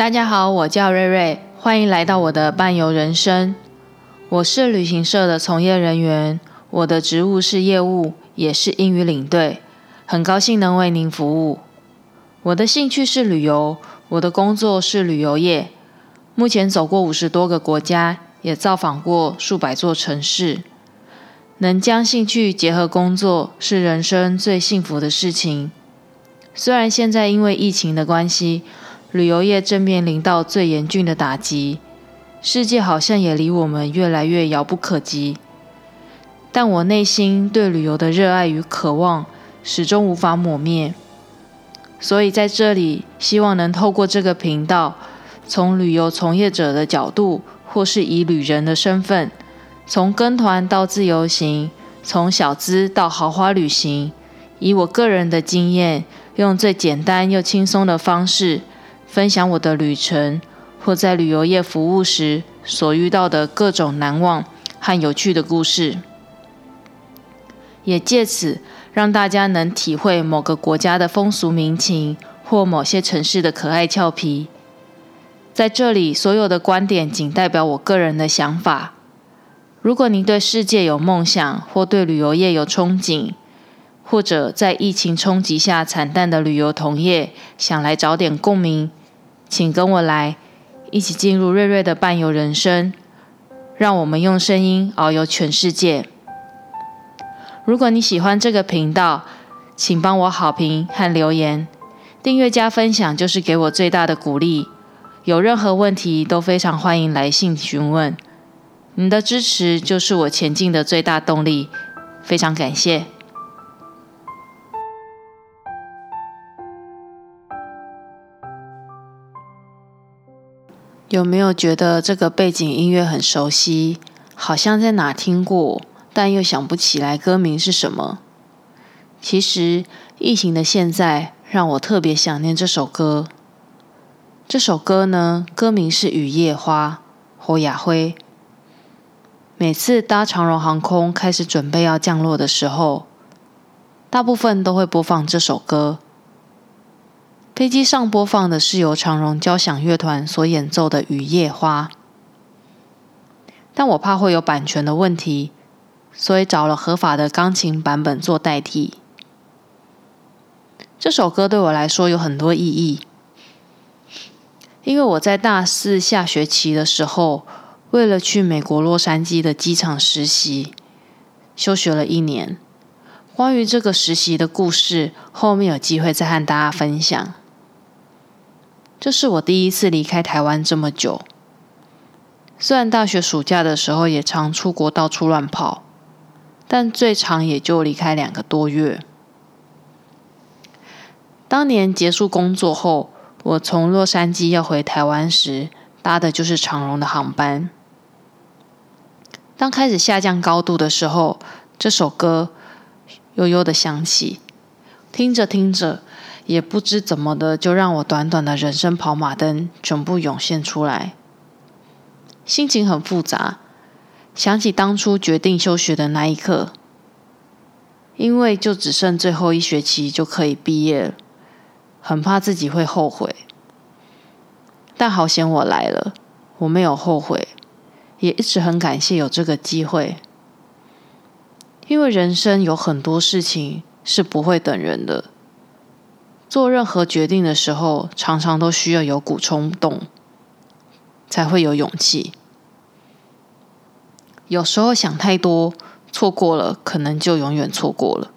大家好，我叫瑞瑞，欢迎来到我的伴游人生。我是旅行社的从业人员，我的职务是业务，也是英语领队，很高兴能为您服务。我的兴趣是旅游，我的工作是旅游业，目前走过五十多个国家，也造访过数百座城市。能将兴趣结合工作，是人生最幸福的事情。虽然现在因为疫情的关系，旅游业正面临到最严峻的打击，世界好像也离我们越来越遥不可及。但我内心对旅游的热爱与渴望始终无法抹灭。所以在这里，希望能透过这个频道，从旅游从业者的角度，或是以旅人的身份。从跟团到自由行，从小资到豪华旅行，以我个人的经验，用最简单又轻松的方式分享我的旅程，或在旅游业服务时所遇到的各种难忘和有趣的故事，也借此让大家能体会某个国家的风俗民情，或某些城市的可爱俏皮。在这里，所有的观点仅代表我个人的想法。如果您对世界有梦想，或对旅游业有憧憬，或者在疫情冲击下惨淡的旅游同业想来找点共鸣，请跟我来，一起进入瑞瑞的伴游人生，让我们用声音遨游全世界。如果你喜欢这个频道，请帮我好评和留言，订阅加分享就是给我最大的鼓励。有任何问题都非常欢迎来信询问。你的支持就是我前进的最大动力，非常感谢。有没有觉得这个背景音乐很熟悉？好像在哪听过，但又想不起来歌名是什么？其实疫情的现在让我特别想念这首歌。这首歌呢，歌名是《雨夜花》，侯亚辉。每次搭长荣航空开始准备要降落的时候，大部分都会播放这首歌。飞机上播放的是由长荣交响乐团所演奏的《雨夜花》，但我怕会有版权的问题，所以找了合法的钢琴版本做代替。这首歌对我来说有很多意义，因为我在大四下学期的时候。为了去美国洛杉矶的机场实习，休学了一年。关于这个实习的故事，后面有机会再和大家分享。这是我第一次离开台湾这么久。虽然大学暑假的时候也常出国到处乱跑，但最长也就离开两个多月。当年结束工作后，我从洛杉矶要回台湾时，搭的就是长荣的航班。当开始下降高度的时候，这首歌悠悠的响起，听着听着，也不知怎么的，就让我短短的人生跑马灯全部涌现出来，心情很复杂。想起当初决定休学的那一刻，因为就只剩最后一学期就可以毕业了，很怕自己会后悔。但好险我来了，我没有后悔。也一直很感谢有这个机会，因为人生有很多事情是不会等人的。做任何决定的时候，常常都需要有股冲动，才会有勇气。有时候想太多，错过了，可能就永远错过了。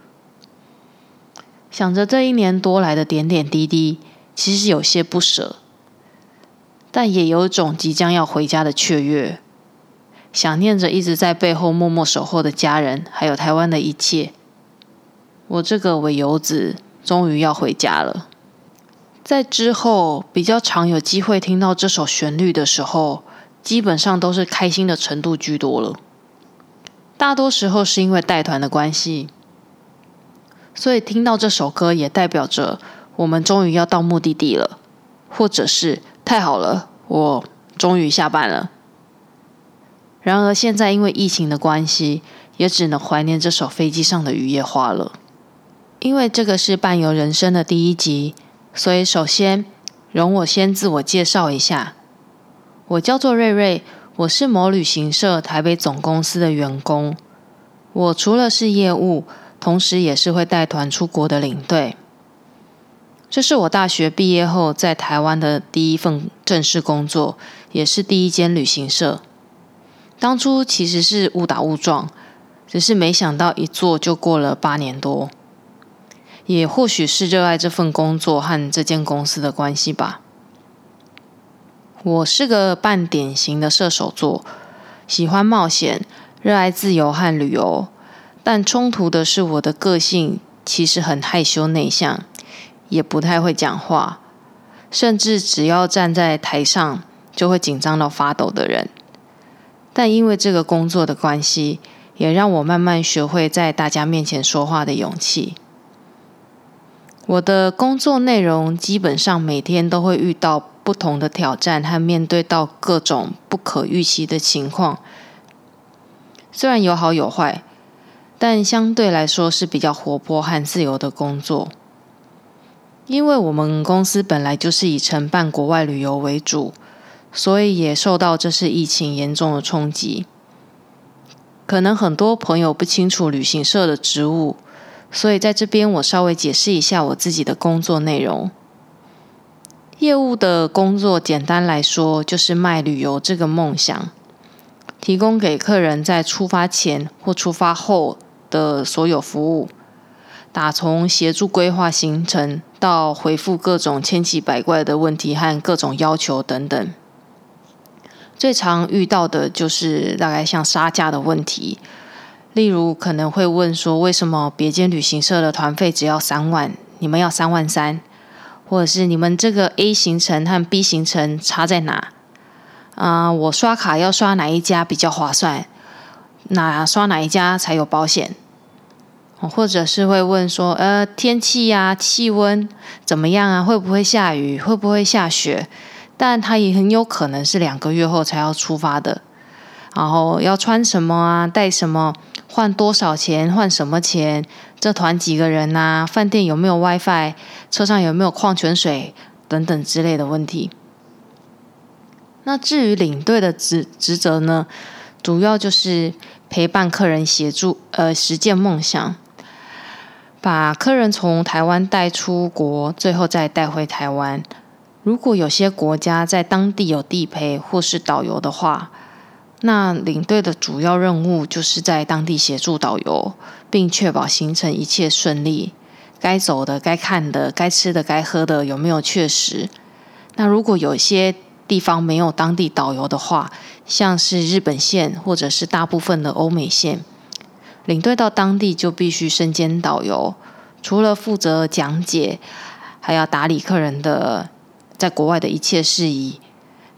想着这一年多来的点点滴滴，其实有些不舍，但也有种即将要回家的雀跃。想念着一直在背后默默守候的家人，还有台湾的一切。我这个伪游子终于要回家了。在之后比较常有机会听到这首旋律的时候，基本上都是开心的程度居多了。大多时候是因为带团的关系，所以听到这首歌也代表着我们终于要到目的地了，或者是太好了，我终于下班了。然而，现在因为疫情的关系，也只能怀念这首飞机上的雨夜花了。因为这个是伴游人生的第一集，所以首先容我先自我介绍一下，我叫做瑞瑞，我是某旅行社台北总公司的员工。我除了是业务，同时也是会带团出国的领队。这是我大学毕业后在台湾的第一份正式工作，也是第一间旅行社。当初其实是误打误撞，只是没想到一做就过了八年多。也或许是热爱这份工作和这间公司的关系吧。我是个半典型的射手座，喜欢冒险，热爱自由和旅游。但冲突的是，我的个性其实很害羞内向。也不太会讲话，甚至只要站在台上就会紧张到发抖的人。但因为这个工作的关系，也让我慢慢学会在大家面前说话的勇气。我的工作内容基本上每天都会遇到不同的挑战和面对到各种不可预期的情况，虽然有好有坏，但相对来说是比较活泼和自由的工作。因为我们公司本来就是以承办国外旅游为主，所以也受到这次疫情严重的冲击。可能很多朋友不清楚旅行社的职务，所以在这边我稍微解释一下我自己的工作内容。业务的工作简单来说，就是卖旅游这个梦想，提供给客人在出发前或出发后的所有服务。打从协助规划行程，到回复各种千奇百怪的问题和各种要求等等，最常遇到的就是大概像杀价的问题。例如可能会问说，为什么别间旅行社的团费只要三万，你们要三万三？或者是你们这个 A 行程和 B 行程差在哪？啊，我刷卡要刷哪一家比较划算？那刷哪一家才有保险？或者是会问说，呃，天气呀，气温怎么样啊？会不会下雨？会不会下雪？但它也很有可能是两个月后才要出发的。然后要穿什么啊？带什么？换多少钱？换什么钱？这团几个人呐？饭店有没有 WiFi？车上有没有矿泉水？等等之类的问题。那至于领队的职职责呢？主要就是陪伴客人，协助呃实践梦想。把客人从台湾带出国，最后再带回台湾。如果有些国家在当地有地陪或是导游的话，那领队的主要任务就是在当地协助导游，并确保行程一切顺利。该走的、该看的、该吃的、该喝的有没有确实？那如果有些地方没有当地导游的话，像是日本线或者是大部分的欧美线。领队到当地就必须身兼导游，除了负责讲解，还要打理客人的在国外的一切事宜。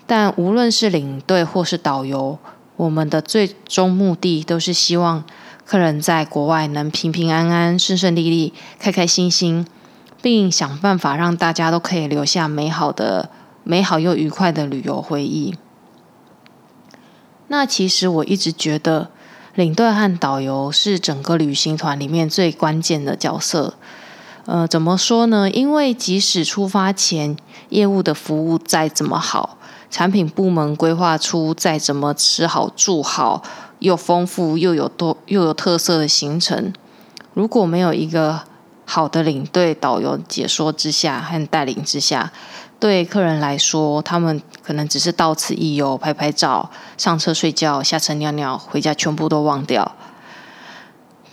但无论是领队或是导游，我们的最终目的都是希望客人在国外能平平安安、顺顺利利、开开心心，并想办法让大家都可以留下美好的、美好又愉快的旅游回忆。那其实我一直觉得。领队和导游是整个旅行团里面最关键的角色。呃，怎么说呢？因为即使出发前业务的服务再怎么好，产品部门规划出再怎么吃好住好又丰富又有多又有特色的行程，如果没有一个好的领队导游解说之下和带领之下，对客人来说，他们可能只是到此一游，拍拍照，上车睡觉，下车尿尿，回家全部都忘掉。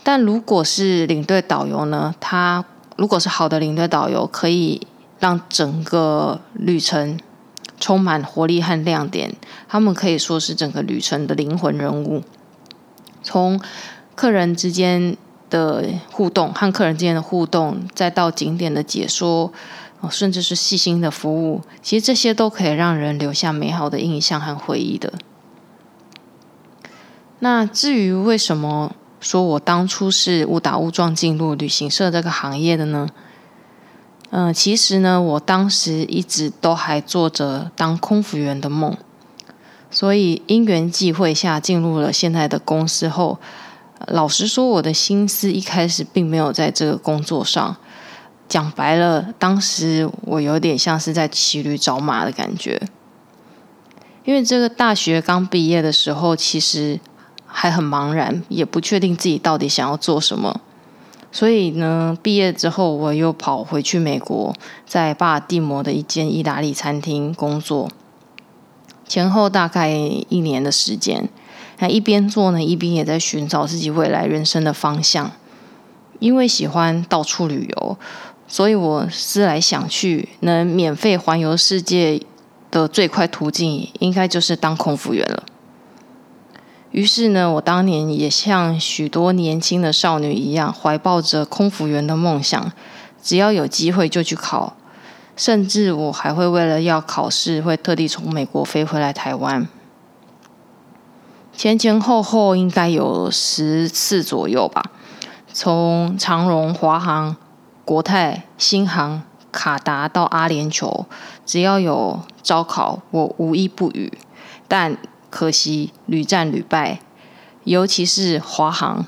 但如果是领队导游呢？他如果是好的领队导游，可以让整个旅程充满活力和亮点。他们可以说是整个旅程的灵魂人物。从客人之间的互动和客人之间的互动，再到景点的解说。甚至是细心的服务，其实这些都可以让人留下美好的印象和回忆的。那至于为什么说我当初是误打误撞进入旅行社这个行业的呢？嗯，其实呢，我当时一直都还做着当空服员的梦，所以因缘际会下进入了现在的公司后，老实说，我的心思一开始并没有在这个工作上。讲白了，当时我有点像是在骑驴找马的感觉，因为这个大学刚毕业的时候，其实还很茫然，也不确定自己到底想要做什么。所以呢，毕业之后我又跑回去美国，在巴尔的摩的一间意大利餐厅工作，前后大概一年的时间。那一边做呢，一边也在寻找自己未来人生的方向。因为喜欢到处旅游，所以我思来想去，能免费环游世界的最快途径，应该就是当空服员了。于是呢，我当年也像许多年轻的少女一样，怀抱着空服员的梦想，只要有机会就去考，甚至我还会为了要考试，会特地从美国飞回来台湾。前前后后应该有十次左右吧，从长荣、华航、国泰、新航、卡达到阿联酋，只要有招考，我无一不语。但可惜屡战屡败，尤其是华航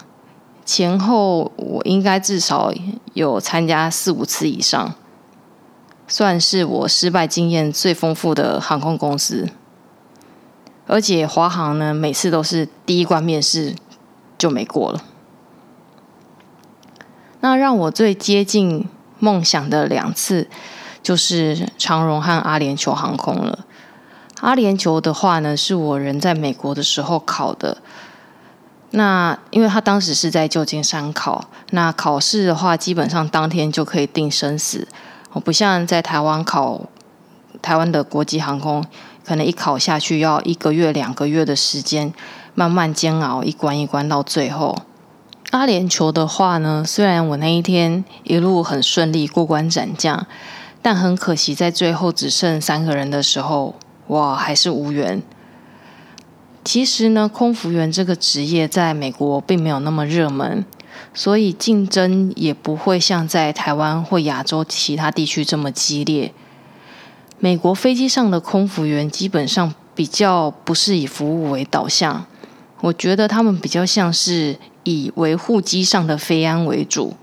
前后，我应该至少有参加四五次以上，算是我失败经验最丰富的航空公司。而且华航呢，每次都是第一关面试就没过了。那让我最接近梦想的两次，就是长荣和阿联酋航空了。阿联酋的话呢，是我人在美国的时候考的。那因为他当时是在旧金山考，那考试的话，基本上当天就可以定生死。我不像在台湾考台湾的国际航空，可能一考下去要一个月、两个月的时间，慢慢煎熬，一关一关到最后。阿联酋的话呢，虽然我那一天一路很顺利过关斩将，但很可惜，在最后只剩三个人的时候。哇，还是无缘。其实呢，空服员这个职业在美国并没有那么热门，所以竞争也不会像在台湾或亚洲其他地区这么激烈。美国飞机上的空服员基本上比较不是以服务为导向，我觉得他们比较像是以维护机上的飞安为主。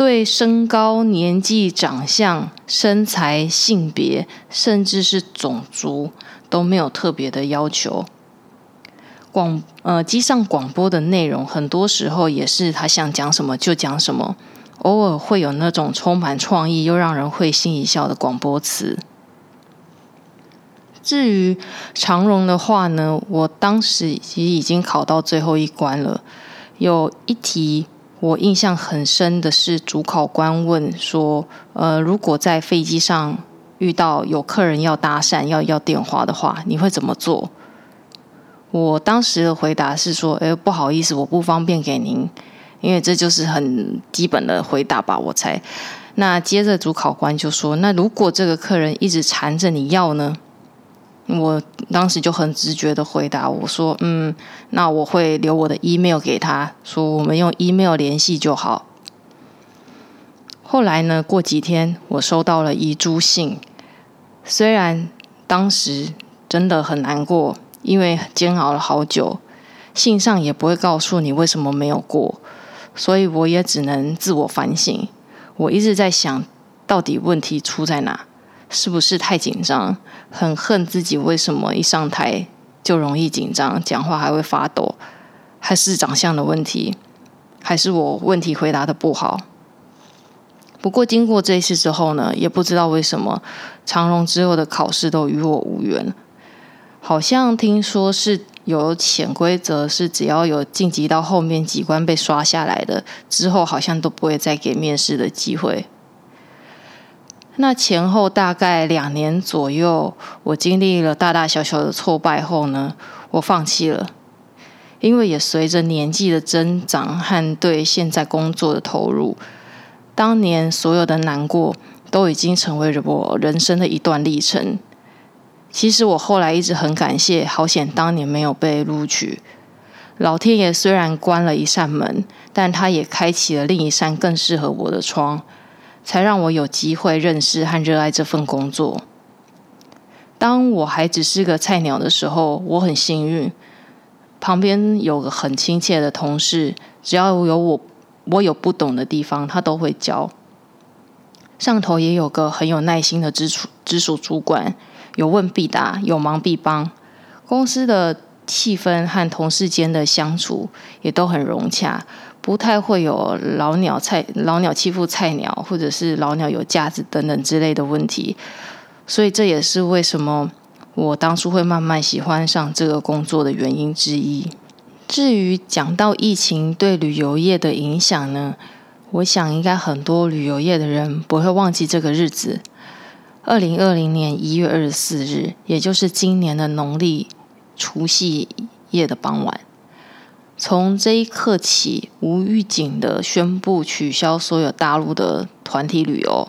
对身高、年纪、长相、身材、性别，甚至是种族都没有特别的要求。广呃机上广播的内容，很多时候也是他想讲什么就讲什么，偶尔会有那种充满创意又让人会心一笑的广播词。至于长荣的话呢，我当时其实已经考到最后一关了，有一题。我印象很深的是，主考官问说：“呃，如果在飞机上遇到有客人要搭讪、要要电话的话，你会怎么做？”我当时的回答是说：“哎，不好意思，我不方便给您，因为这就是很基本的回答吧。”我猜。那接着主考官就说：“那如果这个客人一直缠着你要呢？”我当时就很直觉的回答我说：“嗯，那我会留我的 email 给他，说我们用 email 联系就好。”后来呢，过几天我收到了遗珠信，虽然当时真的很难过，因为煎熬了好久，信上也不会告诉你为什么没有过，所以我也只能自我反省。我一直在想，到底问题出在哪？是不是太紧张？很恨自己为什么一上台就容易紧张，讲话还会发抖？还是长相的问题？还是我问题回答的不好？不过经过这一次之后呢，也不知道为什么长荣之后的考试都与我无缘。好像听说是有潜规则，是只要有晋级到后面几关被刷下来的，之后好像都不会再给面试的机会。那前后大概两年左右，我经历了大大小小的挫败后呢，我放弃了，因为也随着年纪的增长和对现在工作的投入，当年所有的难过都已经成为了我人生的一段历程。其实我后来一直很感谢，好险当年没有被录取。老天爷虽然关了一扇门，但他也开启了另一扇更适合我的窗。才让我有机会认识和热爱这份工作。当我还只是个菜鸟的时候，我很幸运，旁边有个很亲切的同事，只要有我，我有不懂的地方，他都会教。上头也有个很有耐心的直属直属主管，有问必答，有忙必帮。公司的气氛和同事间的相处也都很融洽，不太会有老鸟菜老鸟欺负菜鸟，或者是老鸟有架子等等之类的问题。所以这也是为什么我当初会慢慢喜欢上这个工作的原因之一。至于讲到疫情对旅游业的影响呢，我想应该很多旅游业的人不会忘记这个日子。二零二零年一月二十四日，也就是今年的农历除夕夜的傍晚，从这一刻起，无预警的宣布取消所有大陆的团体旅游。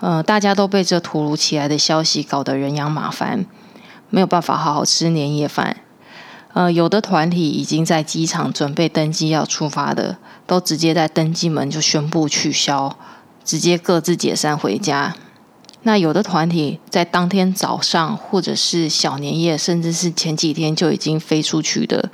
呃，大家都被这突如其来的消息搞得人仰马翻，没有办法好好吃年夜饭。呃，有的团体已经在机场准备登机要出发的，都直接在登机门就宣布取消，直接各自解散回家。那有的团体在当天早上，或者是小年夜，甚至是前几天就已经飞出去的，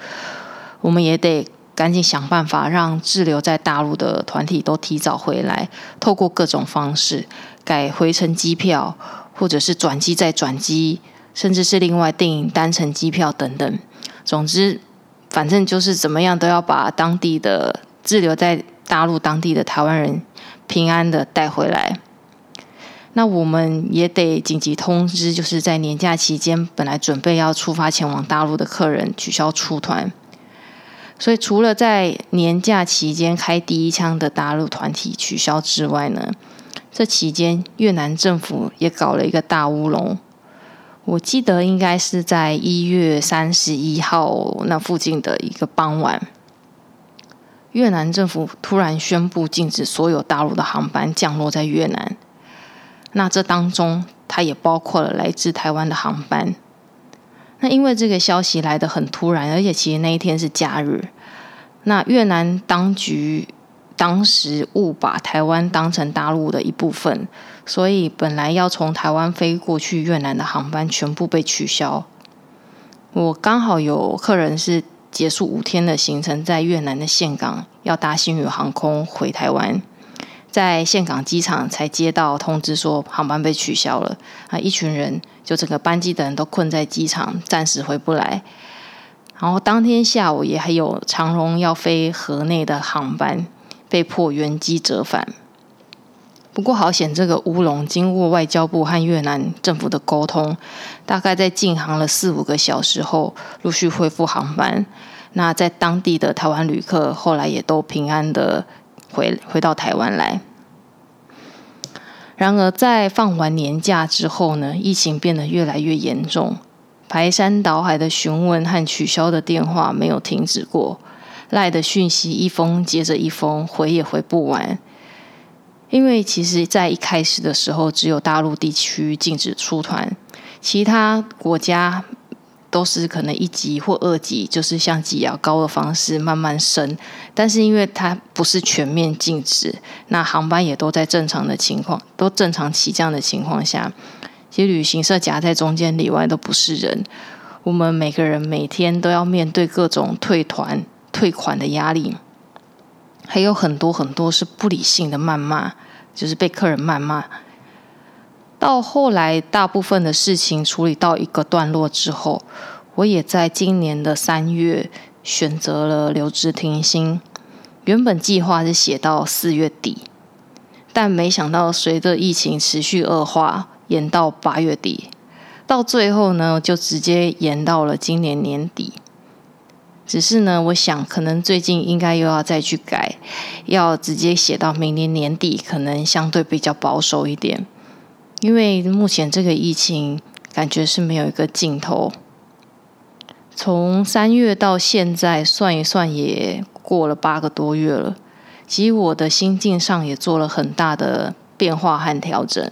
我们也得赶紧想办法让滞留在大陆的团体都提早回来，透过各种方式改回程机票，或者是转机再转机，甚至是另外订单程机票等等。总之，反正就是怎么样都要把当地的滞留在大陆当地的台湾人平安的带回来。那我们也得紧急通知，就是在年假期间，本来准备要出发前往大陆的客人取消出团。所以，除了在年假期间开第一枪的大陆团体取消之外呢，这期间越南政府也搞了一个大乌龙。我记得应该是在一月三十一号那附近的一个傍晚，越南政府突然宣布禁止所有大陆的航班降落在越南。那这当中，它也包括了来自台湾的航班。那因为这个消息来得很突然，而且其实那一天是假日。那越南当局当时误把台湾当成大陆的一部分，所以本来要从台湾飞过去越南的航班全部被取消。我刚好有客人是结束五天的行程，在越南的岘港要搭新宇航空回台湾。在岘港机场才接到通知，说航班被取消了啊！一群人就整个班机的人都困在机场，暂时回不来。然后当天下午也还有长荣要飞河内的航班，被迫原机折返。不过好险，这个乌龙经过外交部和越南政府的沟通，大概在进航了四五个小时后，陆续恢复航班。那在当地的台湾旅客后来也都平安的。回回到台湾来。然而，在放完年假之后呢，疫情变得越来越严重，排山倒海的询问和取消的电话没有停止过，赖的讯息一封接着一封，回也回不完。因为其实，在一开始的时候，只有大陆地区禁止出团，其他国家。都是可能一级或二级，就是像挤牙膏的方式慢慢升，但是因为它不是全面禁止，那航班也都在正常的情况，都正常起降的情况下，其实旅行社夹在中间里外都不是人，我们每个人每天都要面对各种退团、退款的压力，还有很多很多是不理性的谩骂，就是被客人谩骂。到后来，大部分的事情处理到一个段落之后，我也在今年的三月选择了留职停薪。原本计划是写到四月底，但没想到随着疫情持续恶化，延到八月底，到最后呢，就直接延到了今年年底。只是呢，我想可能最近应该又要再去改，要直接写到明年年底，可能相对比较保守一点。因为目前这个疫情感觉是没有一个尽头，从三月到现在算一算也过了八个多月了。其实我的心境上也做了很大的变化和调整。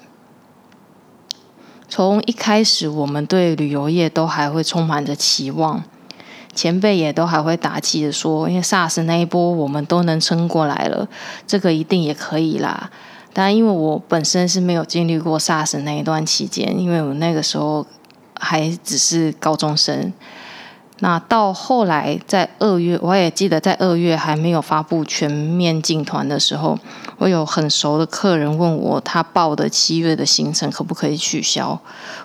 从一开始，我们对旅游业都还会充满着期望，前辈也都还会打气的说：“因为 SARS 那一波我们都能撑过来了，这个一定也可以啦。”但因为我本身是没有经历过 SARS 那一段期间，因为我那个时候还只是高中生。那到后来，在二月，我也记得在二月还没有发布全面进团的时候，我有很熟的客人问我，他报的七月的行程可不可以取消？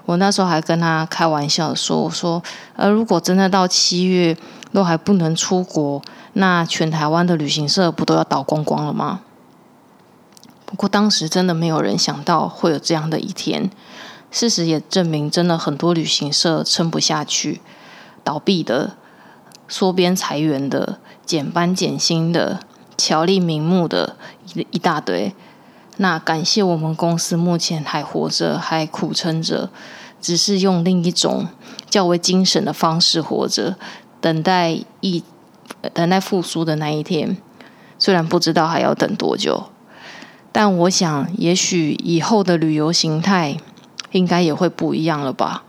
我那时候还跟他开玩笑说：“我说，呃，如果真的到七月都还不能出国，那全台湾的旅行社不都要倒光光了吗？”不过当时真的没有人想到会有这样的一天，事实也证明，真的很多旅行社撑不下去。倒闭的、缩编裁员的、减班减薪的、巧立名目的一一大堆。那感谢我们公司目前还活着，还苦撑着，只是用另一种较为精神的方式活着，等待一等待复苏的那一天。虽然不知道还要等多久，但我想，也许以后的旅游形态应该也会不一样了吧。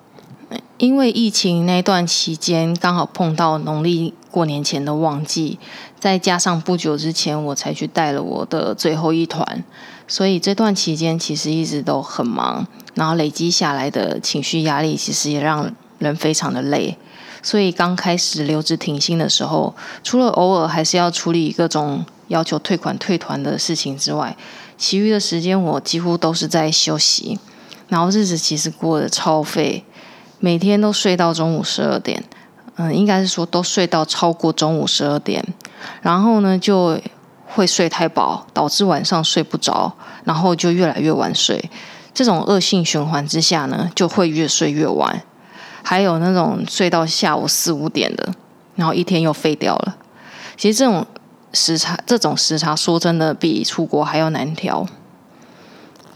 因为疫情那段期间刚好碰到农历过年前的旺季，再加上不久之前我才去带了我的最后一团，所以这段期间其实一直都很忙，然后累积下来的情绪压力其实也让人非常的累。所以刚开始留职停薪的时候，除了偶尔还是要处理各种要求退款退团的事情之外，其余的时间我几乎都是在休息，然后日子其实过得超废。每天都睡到中午十二点，嗯，应该是说都睡到超过中午十二点，然后呢就会睡太饱，导致晚上睡不着，然后就越来越晚睡。这种恶性循环之下呢，就会越睡越晚。还有那种睡到下午四五点的，然后一天又废掉了。其实这种时差，这种时差说真的比出国还要难调。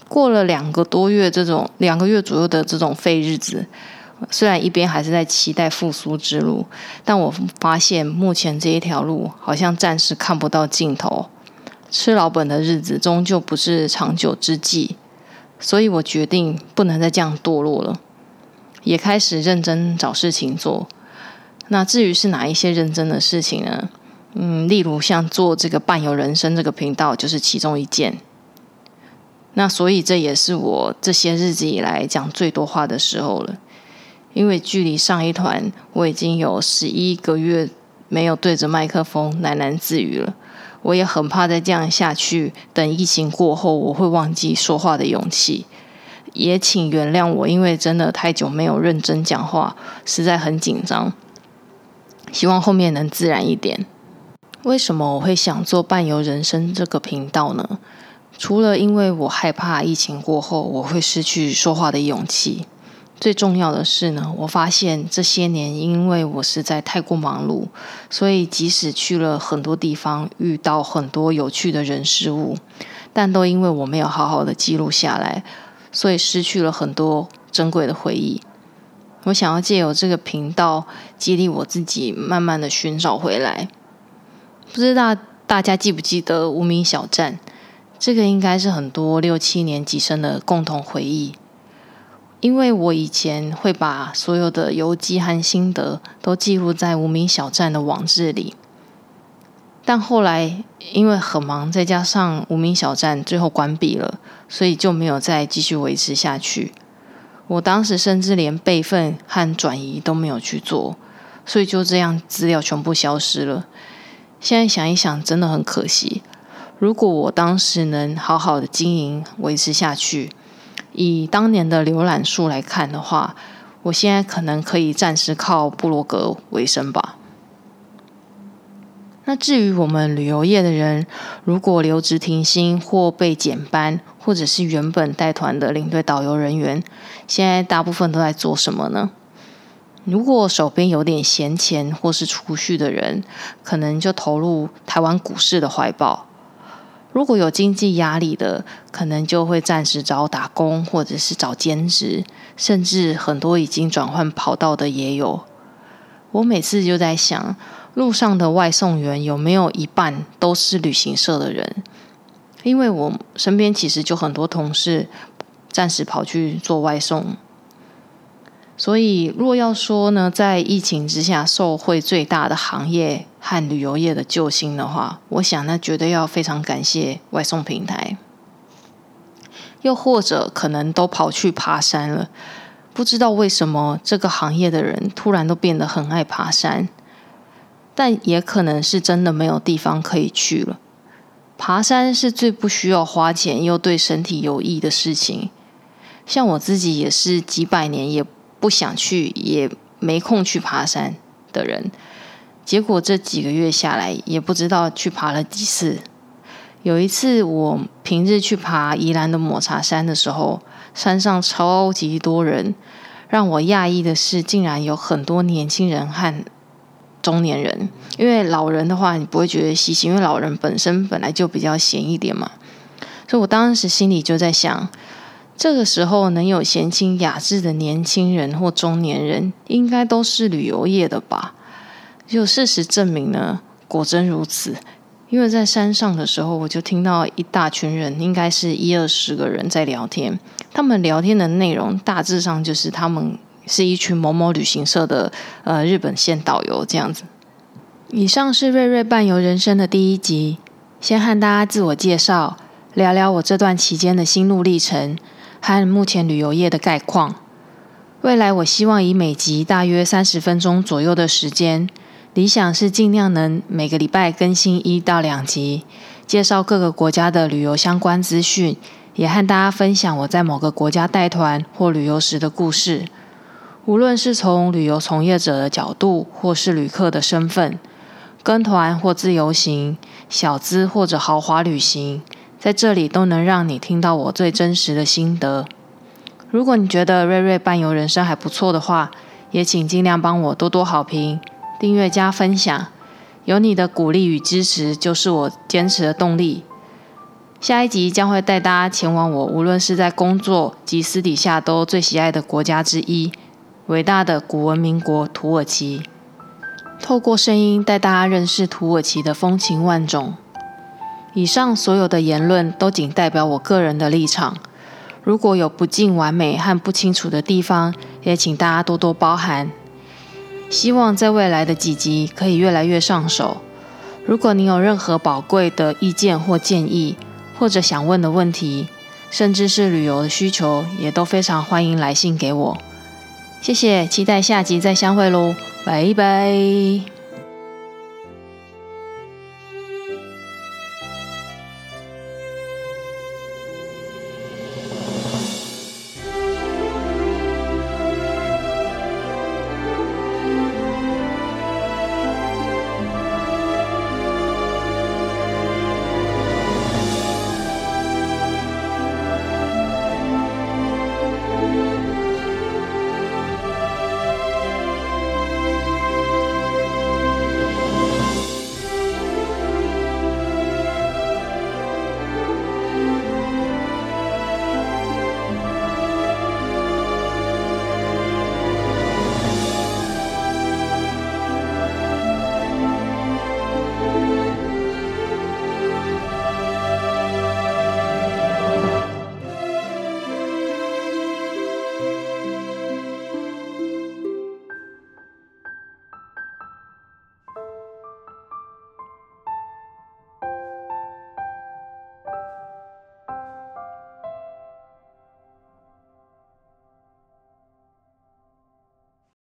过了两个多月，这种两个月左右的这种废日子。虽然一边还是在期待复苏之路，但我发现目前这一条路好像暂时看不到尽头。吃老本的日子终究不是长久之计，所以我决定不能再这样堕落了，也开始认真找事情做。那至于是哪一些认真的事情呢？嗯，例如像做这个伴游人生这个频道，就是其中一件。那所以这也是我这些日子以来讲最多话的时候了。因为距离上一团，我已经有十一个月没有对着麦克风喃喃自语了。我也很怕再这样下去，等疫情过后，我会忘记说话的勇气。也请原谅我，因为真的太久没有认真讲话，实在很紧张。希望后面能自然一点。为什么我会想做伴游人生这个频道呢？除了因为我害怕疫情过后我会失去说话的勇气。最重要的是呢，我发现这些年因为我实在太过忙碌，所以即使去了很多地方，遇到很多有趣的人事物，但都因为我没有好好的记录下来，所以失去了很多珍贵的回忆。我想要借由这个频道激励我自己，慢慢的寻找回来。不知道大家记不记得无名小站？这个应该是很多六七年级生的共同回忆。因为我以前会把所有的游记和心得都记录在无名小站的网志里，但后来因为很忙，再加上无名小站最后关闭了，所以就没有再继续维持下去。我当时甚至连备份和转移都没有去做，所以就这样资料全部消失了。现在想一想，真的很可惜。如果我当时能好好的经营维持下去。以当年的浏览数来看的话，我现在可能可以暂时靠布洛格为生吧。那至于我们旅游业的人，如果留职停薪或被减班，或者是原本带团的领队导游人员，现在大部分都在做什么呢？如果手边有点闲钱或是储蓄的人，可能就投入台湾股市的怀抱。如果有经济压力的，可能就会暂时找打工，或者是找兼职，甚至很多已经转换跑道的也有。我每次就在想，路上的外送员有没有一半都是旅行社的人？因为我身边其实就很多同事暂时跑去做外送。所以，若要说呢，在疫情之下受惠最大的行业和旅游业的救星的话，我想那绝对要非常感谢外送平台。又或者可能都跑去爬山了，不知道为什么这个行业的人突然都变得很爱爬山，但也可能是真的没有地方可以去了。爬山是最不需要花钱又对身体有益的事情。像我自己也是几百年也不想去，也没空去爬山的人。结果这几个月下来，也不知道去爬了几次。有一次我平日去爬宜兰的抹茶山的时候，山上超级多人。让我讶异的是，竟然有很多年轻人和中年人。因为老人的话，你不会觉得稀奇，因为老人本身本来就比较闲一点嘛。所以我当时心里就在想，这个时候能有闲情雅致的年轻人或中年人，应该都是旅游业的吧？就事实证明呢，果真如此。因为在山上的时候，我就听到一大群人，应该是一二十个人在聊天。他们聊天的内容大致上就是他们是一群某某旅行社的呃日本线导游这样子。以上是瑞瑞伴游人生的第一集，先和大家自我介绍，聊聊我这段期间的心路历程和目前旅游业的概况。未来我希望以每集大约三十分钟左右的时间。理想是尽量能每个礼拜更新一到两集，介绍各个国家的旅游相关资讯，也和大家分享我在某个国家带团或旅游时的故事。无论是从旅游从业者的角度，或是旅客的身份，跟团或自由行、小资或者豪华旅行，在这里都能让你听到我最真实的心得。如果你觉得瑞瑞伴游人生还不错的话，也请尽量帮我多多好评。订阅加分享，有你的鼓励与支持，就是我坚持的动力。下一集将会带大家前往我无论是在工作及私底下都最喜爱的国家之一——伟大的古文明国土耳其。透过声音带大家认识土耳其的风情万种。以上所有的言论都仅代表我个人的立场，如果有不尽完美和不清楚的地方，也请大家多多包涵。希望在未来的几集可以越来越上手。如果你有任何宝贵的意见或建议，或者想问的问题，甚至是旅游的需求，也都非常欢迎来信给我。谢谢，期待下集再相会喽，拜拜。